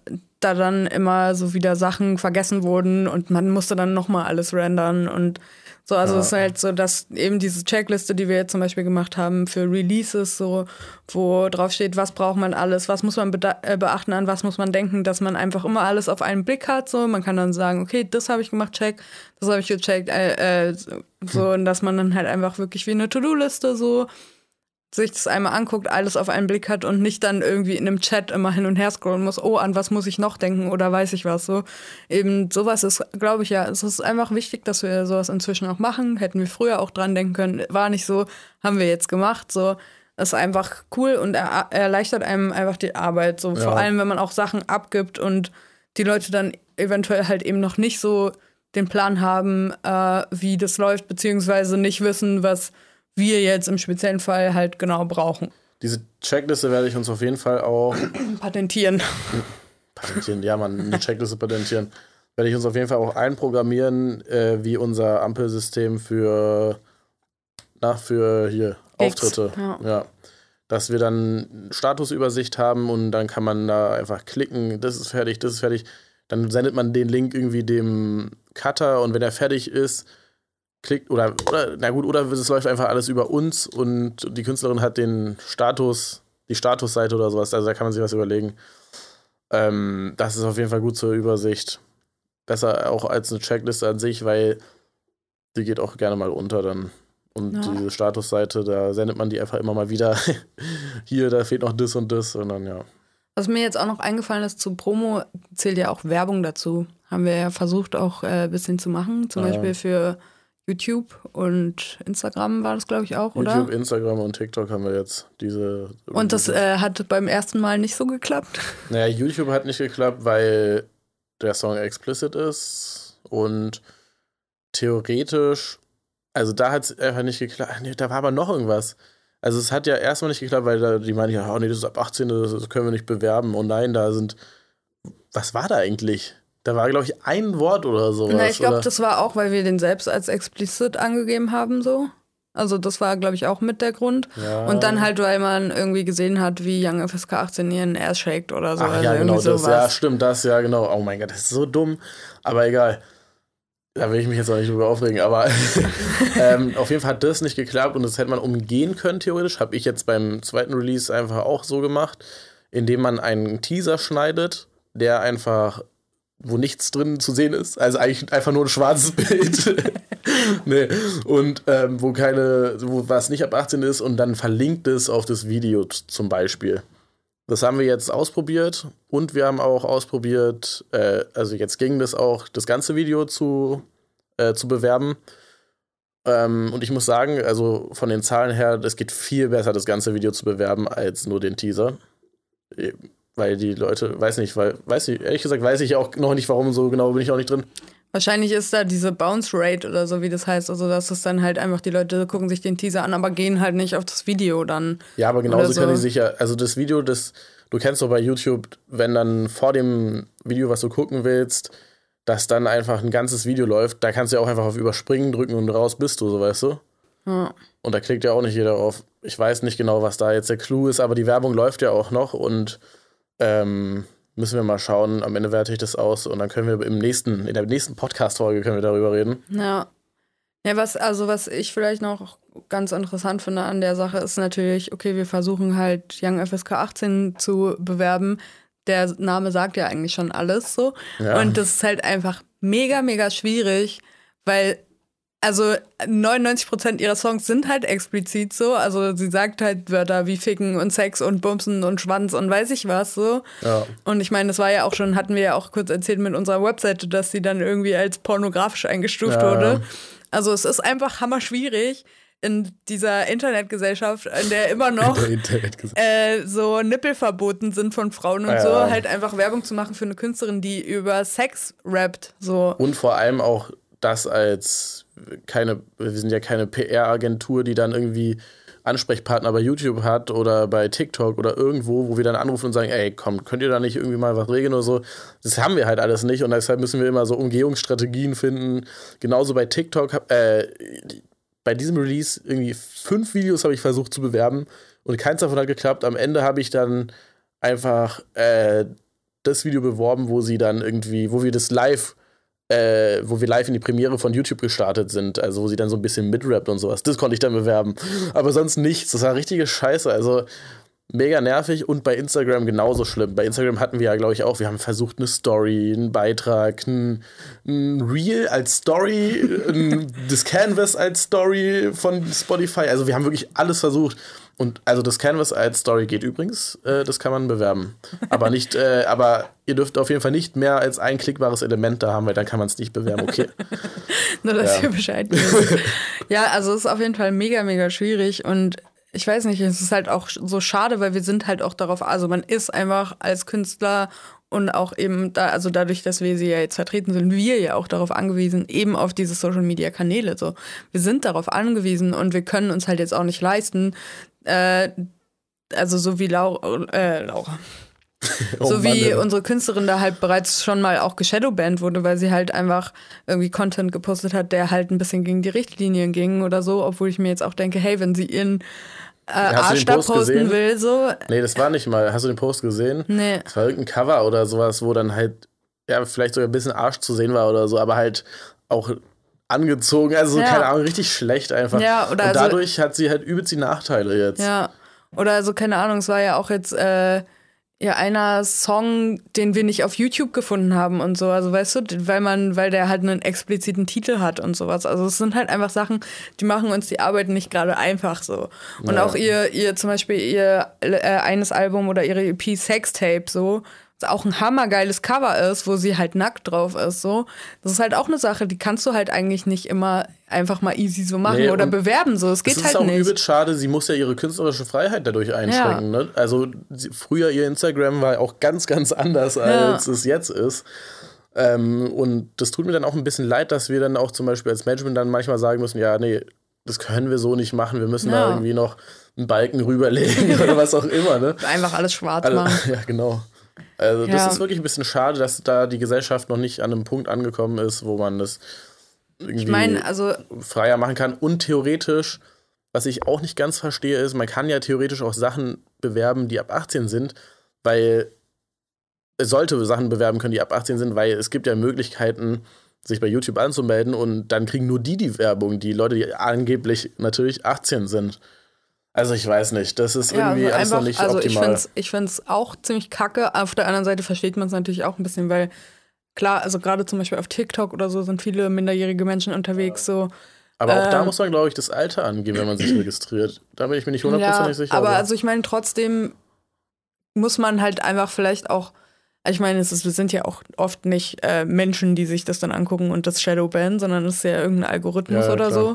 A: dann immer so wieder Sachen vergessen wurden und man musste dann nochmal alles rendern und so, also ja. es ist halt so, dass eben diese Checkliste, die wir jetzt zum Beispiel gemacht haben für Releases, so, wo drauf steht, was braucht man alles, was muss man äh, beachten, an was muss man denken, dass man einfach immer alles auf einen Blick hat. So, man kann dann sagen, okay, das habe ich gemacht, check, das habe ich gecheckt, äh, äh, so, und dass man dann halt einfach wirklich wie eine To-Do-Liste so sich das einmal anguckt, alles auf einen Blick hat und nicht dann irgendwie in einem Chat immer hin und her scrollen muss, oh, an was muss ich noch denken oder weiß ich was so. Eben sowas ist, glaube ich, ja, es ist einfach wichtig, dass wir sowas inzwischen auch machen. Hätten wir früher auch dran denken können, war nicht so, haben wir jetzt gemacht, so. ist einfach cool und er, erleichtert einem einfach die Arbeit, so. Ja. Vor allem, wenn man auch Sachen abgibt und die Leute dann eventuell halt eben noch nicht so den Plan haben, äh, wie das läuft, beziehungsweise nicht wissen, was wir jetzt im speziellen Fall halt genau brauchen.
B: Diese Checkliste werde ich uns auf jeden Fall auch
A: patentieren.
B: Patentieren, ja, man, eine Checkliste patentieren. Werde ich uns auf jeden Fall auch einprogrammieren, äh, wie unser Ampelsystem für, na, für hier Gigs. Auftritte. Ja. ja. Dass wir dann Statusübersicht haben und dann kann man da einfach klicken, das ist fertig, das ist fertig. Dann sendet man den Link irgendwie dem Cutter und wenn er fertig ist, klickt oder, oder na gut, oder es läuft einfach alles über uns und die Künstlerin hat den Status, die Statusseite oder sowas, also da kann man sich was überlegen. Ähm, das ist auf jeden Fall gut zur Übersicht. Besser auch als eine Checkliste an sich, weil die geht auch gerne mal unter dann. Und ja. diese Statusseite, da sendet man die einfach immer mal wieder. Hier, da fehlt noch das und das und dann ja.
A: Was mir jetzt auch noch eingefallen ist, zu Promo zählt ja auch Werbung dazu. Haben wir ja versucht auch ein äh, bisschen zu machen. Zum ja. Beispiel für YouTube und Instagram war das, glaube ich, auch, oder?
B: YouTube, Instagram und TikTok haben wir jetzt diese.
A: Und das äh, hat beim ersten Mal nicht so geklappt?
B: Naja, YouTube hat nicht geklappt, weil der Song explicit ist und theoretisch, also da hat es einfach nicht geklappt. Nee, da war aber noch irgendwas. Also es hat ja erstmal nicht geklappt, weil da, die meinen ja, oh nee, das ist ab 18, das können wir nicht bewerben. Und nein, da sind. Was war da eigentlich? Da war, glaube ich, ein Wort oder so.
A: Na, ich glaube, das war auch, weil wir den selbst als explicit angegeben haben, so. Also das war, glaube ich, auch mit der Grund. Ja. Und dann halt, weil man irgendwie gesehen hat, wie Young FSK 18 ihren Ass shakt oder so. Ach,
B: also
A: ja,
B: genau, das, ja, stimmt, das, ja, genau. Oh mein Gott, das ist so dumm. Aber egal. Da will ich mich jetzt auch nicht drüber aufregen, aber ähm, auf jeden Fall hat das nicht geklappt und das hätte man umgehen können, theoretisch. Habe ich jetzt beim zweiten Release einfach auch so gemacht, indem man einen Teaser schneidet, der einfach, wo nichts drin zu sehen ist. Also eigentlich einfach nur ein schwarzes Bild. nee. Und ähm, wo keine, wo was nicht ab 18 ist und dann verlinkt es auf das Video zum Beispiel. Das haben wir jetzt ausprobiert und wir haben auch ausprobiert, äh, also jetzt ging das auch, das ganze Video zu, äh, zu bewerben. Ähm, und ich muss sagen, also von den Zahlen her, es geht viel besser, das ganze Video zu bewerben, als nur den Teaser. Weil die Leute, weiß nicht, weil, weiß ich, ehrlich gesagt, weiß ich auch noch nicht, warum so genau bin ich auch nicht drin.
A: Wahrscheinlich ist da diese Bounce Rate oder so, wie das heißt. Also, dass es dann halt einfach die Leute gucken sich den Teaser an, aber gehen halt nicht auf das Video dann.
B: Ja, aber genauso so. können die sich ja, also das Video, das, du kennst doch bei YouTube, wenn dann vor dem Video, was du gucken willst, dass dann einfach ein ganzes Video läuft, da kannst du ja auch einfach auf Überspringen drücken und raus bist du, so weißt du? Ja. Und da klickt ja auch nicht jeder auf. Ich weiß nicht genau, was da jetzt der Clou ist, aber die Werbung läuft ja auch noch und ähm, müssen wir mal schauen. Am Ende werte ich das aus und dann können wir im nächsten, in der nächsten Podcast-Folge können wir darüber reden.
A: Ja. Ja, was, also was ich vielleicht noch ganz interessant finde an der Sache ist natürlich, okay, wir versuchen halt Young FSK 18 zu bewerben. Der Name sagt ja eigentlich schon alles so. Ja. Und das ist halt einfach mega, mega schwierig, weil also 99 Prozent ihrer Songs sind halt explizit so. Also sie sagt halt Wörter wie Ficken und Sex und Bumsen und Schwanz und weiß ich was so. Ja. Und ich meine, das war ja auch schon, hatten wir ja auch kurz erzählt mit unserer Webseite, dass sie dann irgendwie als pornografisch eingestuft ja. wurde. Also es ist einfach hammer schwierig in dieser Internetgesellschaft, in der immer noch äh, so Nippel verboten sind von Frauen und ja. so, halt einfach Werbung zu machen für eine Künstlerin, die über Sex rappt. So.
B: Und vor allem auch das als keine, wir sind ja keine PR-Agentur, die dann irgendwie Ansprechpartner bei YouTube hat oder bei TikTok oder irgendwo, wo wir dann anrufen und sagen, ey, komm, könnt ihr da nicht irgendwie mal was regeln oder so? Das haben wir halt alles nicht und deshalb müssen wir immer so Umgehungsstrategien finden. Genauso bei TikTok, äh, bei diesem Release irgendwie fünf Videos habe ich versucht zu bewerben und keins davon hat geklappt. Am Ende habe ich dann einfach äh, das Video beworben, wo sie dann irgendwie, wo wir das live äh, wo wir live in die Premiere von YouTube gestartet sind, also wo sie dann so ein bisschen mitrappt und sowas. Das konnte ich dann bewerben. Aber sonst nichts. Das war richtige Scheiße. Also mega nervig und bei Instagram genauso schlimm. Bei Instagram hatten wir ja, glaube ich, auch, wir haben versucht, eine Story, einen Beitrag, ein, ein Reel als Story, ein, das Canvas als Story von Spotify. Also wir haben wirklich alles versucht. Und also das Canvas als Story geht übrigens, äh, das kann man bewerben. Aber nicht, äh, aber ihr dürft auf jeden Fall nicht mehr als ein klickbares Element da haben, weil dann kann man es nicht bewerben, okay.
A: Nur, dass ja. ihr Bescheid wisst. ja, also es ist auf jeden Fall mega, mega schwierig und ich weiß nicht, es ist halt auch so schade, weil wir sind halt auch darauf, also man ist einfach als Künstler und auch eben da, also dadurch, dass wir sie ja jetzt vertreten, sind wir ja auch darauf angewiesen, eben auf diese Social Media Kanäle. So, wir sind darauf angewiesen und wir können uns halt jetzt auch nicht leisten, äh, also so wie Laura, äh, Laura. oh so wie Mann, unsere Künstlerin da halt bereits schon mal auch geshadowbanned wurde, weil sie halt einfach irgendwie Content gepostet hat, der halt ein bisschen gegen die Richtlinien ging oder so, obwohl ich mir jetzt auch denke, hey, wenn sie ihren äh, Arsch da posten
B: gesehen? will, so. Nee, das war nicht mal. Hast du den Post gesehen?
A: Nee.
B: Das war irgendein Cover oder sowas, wo dann halt, ja, vielleicht sogar ein bisschen Arsch zu sehen war oder so, aber halt auch angezogen, also ja. keine Ahnung, richtig schlecht einfach. Ja, oder Und also dadurch also, hat sie halt übelst die Nachteile jetzt.
A: Ja. Oder also, keine Ahnung, es war ja auch jetzt äh, ja einer Song, den wir nicht auf YouTube gefunden haben und so. Also weißt du, weil man, weil der halt einen expliziten Titel hat und sowas. Also es sind halt einfach Sachen, die machen uns die Arbeit nicht gerade einfach so. Und ja. auch ihr, ihr zum Beispiel ihr äh, eines Album oder ihre EP Sextape so, auch ein hammergeiles Cover ist, wo sie halt nackt drauf ist, so. Das ist halt auch eine Sache, die kannst du halt eigentlich nicht immer einfach mal easy so machen nee, oder bewerben, so. Es geht halt nicht. Das ist auch
B: übel schade, sie muss ja ihre künstlerische Freiheit dadurch einschränken, ja. ne? Also, sie, früher ihr Instagram war auch ganz, ganz anders, als ja. es jetzt ist. Ähm, und das tut mir dann auch ein bisschen leid, dass wir dann auch zum Beispiel als Management dann manchmal sagen müssen, ja, nee, das können wir so nicht machen, wir müssen ja. da irgendwie noch einen Balken rüberlegen oder was auch immer, ne?
A: Einfach alles schwarz also, machen.
B: Ja, genau. Also das ja. ist wirklich ein bisschen schade, dass da die Gesellschaft noch nicht an einem Punkt angekommen ist, wo man das irgendwie ich mein, also freier machen kann. Und theoretisch, was ich auch nicht ganz verstehe, ist, man kann ja theoretisch auch Sachen bewerben, die ab 18 sind, weil es sollte Sachen bewerben können, die ab 18 sind, weil es gibt ja Möglichkeiten, sich bei YouTube anzumelden und dann kriegen nur die die Werbung, die Leute, die angeblich natürlich 18 sind. Also ich weiß nicht, das ist irgendwie ja, einfach, nicht also optimal.
A: Ich finde es auch ziemlich kacke. Auf der anderen Seite versteht man es natürlich auch ein bisschen, weil klar, also gerade zum Beispiel auf TikTok oder so sind viele minderjährige Menschen unterwegs so.
B: Aber auch äh, da muss man, glaube ich, das Alter angeben, wenn man sich registriert. Da bin ich mir nicht hundertprozentig ja, sicher.
A: Aber, aber also ich meine, trotzdem muss man halt einfach vielleicht auch ich meine, es, ist, es sind ja auch oft nicht äh, Menschen, die sich das dann angucken und das Shadowban, sondern es ist ja irgendein Algorithmus ja, oder klar. so.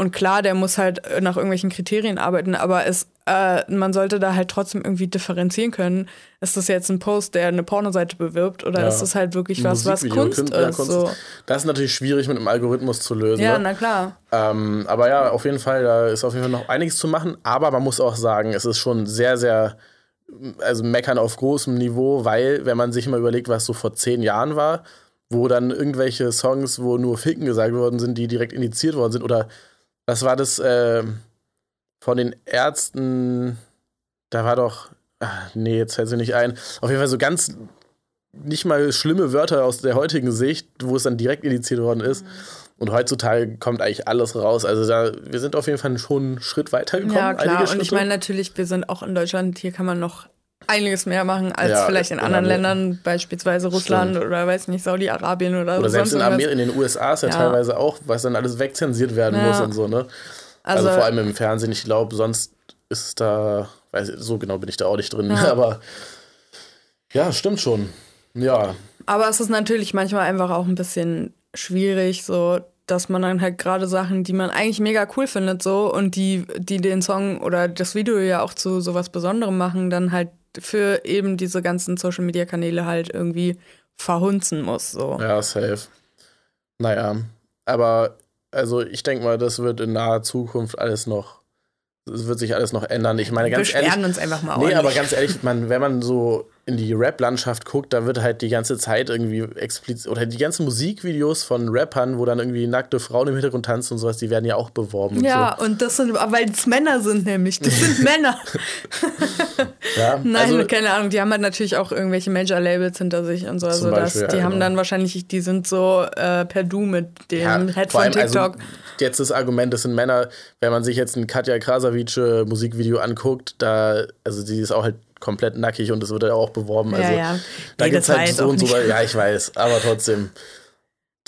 A: Und klar, der muss halt äh, nach irgendwelchen Kriterien arbeiten, aber es, äh, man sollte da halt trotzdem irgendwie differenzieren können. Ist das jetzt ein Post, der eine Pornoseite bewirbt oder ja. ist das halt wirklich was, was Kunst ist? Ja, Kunst so.
B: Das ist natürlich schwierig mit einem Algorithmus zu lösen.
A: Ja, ne? na klar.
B: Ähm, aber ja, auf jeden Fall, da ist auf jeden Fall noch einiges zu machen. Aber man muss auch sagen, es ist schon sehr, sehr also meckern auf großem Niveau, weil, wenn man sich mal überlegt, was so vor zehn Jahren war, wo dann irgendwelche Songs, wo nur Ficken gesagt worden sind, die direkt indiziert worden sind, oder was war das äh, von den Ärzten, da war doch, ach, nee, jetzt fällt sie nicht ein, auf jeden Fall so ganz nicht mal schlimme Wörter aus der heutigen Sicht, wo es dann direkt indiziert worden ist. Mhm. Und heutzutage kommt eigentlich alles raus. Also da, wir sind auf jeden Fall schon einen Schritt weiter gekommen.
A: Ja, klar. Und ich meine natürlich, wir sind auch in Deutschland, hier kann man noch einiges mehr machen als ja, vielleicht in anderen Ländern, beispielsweise Russland Stimmt. oder weiß nicht, Saudi-Arabien oder,
B: oder selbst in, Amerika, in den USA ist ja, ja, teilweise auch, was dann alles wegzensiert werden ja. muss und so, ne? Also, also, vor allem im Fernsehen, ich glaube, sonst ist da, weiß ich, so genau bin ich da auch nicht drin, aber ja, stimmt schon. Ja.
A: Aber es ist natürlich manchmal einfach auch ein bisschen schwierig, so dass man dann halt gerade Sachen, die man eigentlich mega cool findet, so und die, die den Song oder das Video ja auch zu sowas Besonderem machen, dann halt für eben diese ganzen Social Media Kanäle halt irgendwie verhunzen muss. So.
B: Ja, safe. Naja, aber also ich denke mal, das wird in naher Zukunft alles noch, es wird sich alles noch ändern. Ich meine, ganz
A: Wir
B: ehrlich.
A: uns einfach mal
B: Nee, ordentlich. aber ganz ehrlich, man, wenn man so in die Rap-Landschaft guckt, da wird halt die ganze Zeit irgendwie explizit, oder die ganzen Musikvideos von Rappern, wo dann irgendwie nackte Frauen im Hintergrund tanzen und sowas, die werden ja auch beworben.
A: Ja,
B: und,
A: so. und das sind, weil es Männer sind nämlich, das sind Männer. ja, Nein, also, keine Ahnung, die haben halt natürlich auch irgendwelche Major-Labels hinter sich und so, also Beispiel, das, die ja, haben genau. dann wahrscheinlich, die sind so äh, per Du mit dem ja, Head von TikTok. Also,
B: jetzt das Argument, das sind Männer, wenn man sich jetzt ein Katja Krasavice Musikvideo anguckt, da, also die ist auch halt komplett nackig und es wird ja auch beworben. Also ja, ja. da nee, gibt es halt so und so. Ja, ich weiß, aber trotzdem.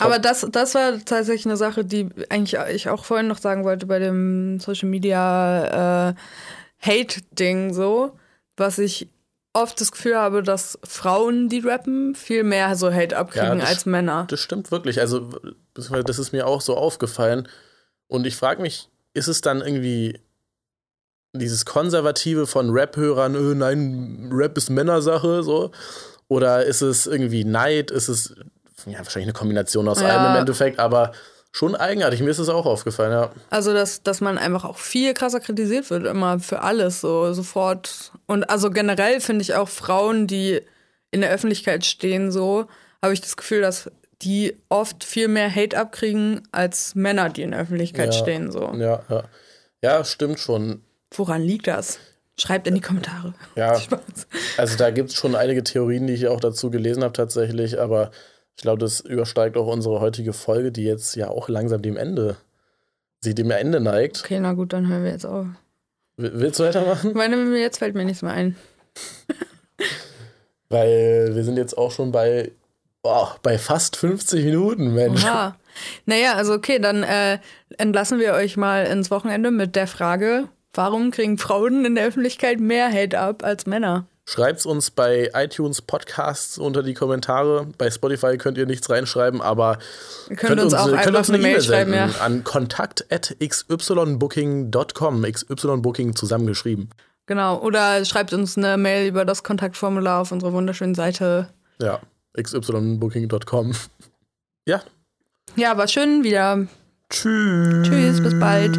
A: Aber das, das war tatsächlich eine Sache, die eigentlich ich auch vorhin noch sagen wollte bei dem Social Media äh, Hate-Ding so, was ich oft das Gefühl habe, dass Frauen, die rappen, viel mehr so Hate abkriegen ja, als Männer.
B: Das stimmt wirklich. Also, das ist mir auch so aufgefallen. Und ich frage mich, ist es dann irgendwie dieses Konservative von Rap-Hörern, öh, nein, Rap ist Männersache, so? Oder ist es irgendwie Neid? Ist es ja, wahrscheinlich eine Kombination aus ja. allem im Endeffekt, aber schon eigenartig. Mir ist es auch aufgefallen, ja.
A: Also, dass, dass man einfach auch viel krasser kritisiert wird, immer für alles, so sofort. Und also generell finde ich auch Frauen, die in der Öffentlichkeit stehen, so, habe ich das Gefühl, dass die oft viel mehr Hate abkriegen als Männer, die in der Öffentlichkeit
B: ja,
A: stehen, so.
B: Ja, ja. Ja, stimmt schon.
A: Woran liegt das? Schreibt in die Kommentare.
B: Ja, also da gibt es schon einige Theorien, die ich auch dazu gelesen habe tatsächlich, aber ich glaube, das übersteigt auch unsere heutige Folge, die jetzt ja auch langsam dem Ende, sie dem Ende neigt.
A: Okay, na gut, dann hören wir jetzt auf.
B: Willst du weitermachen?
A: Meine, jetzt fällt mir nichts mehr ein.
B: Weil wir sind jetzt auch schon bei, oh, bei fast 50 Minuten, Mensch.
A: Oha. Naja, also okay, dann äh, entlassen wir euch mal ins Wochenende mit der Frage, Warum kriegen Frauen in der Öffentlichkeit mehr Hate ab als Männer?
B: Schreibt es uns bei iTunes Podcasts unter die Kommentare. Bei Spotify könnt ihr nichts reinschreiben, aber
A: ihr könnt, könnt uns, auch könnt uns eine E-Mail schreiben ja.
B: an kontakt@xybooking, xybooking zusammengeschrieben.
A: Genau, oder schreibt uns eine Mail über das Kontaktformular auf unserer wunderschönen Seite.
B: Ja, xybooking.com. ja.
A: Ja, war schön wieder.
B: Tschüss.
A: Tschüss, bis bald.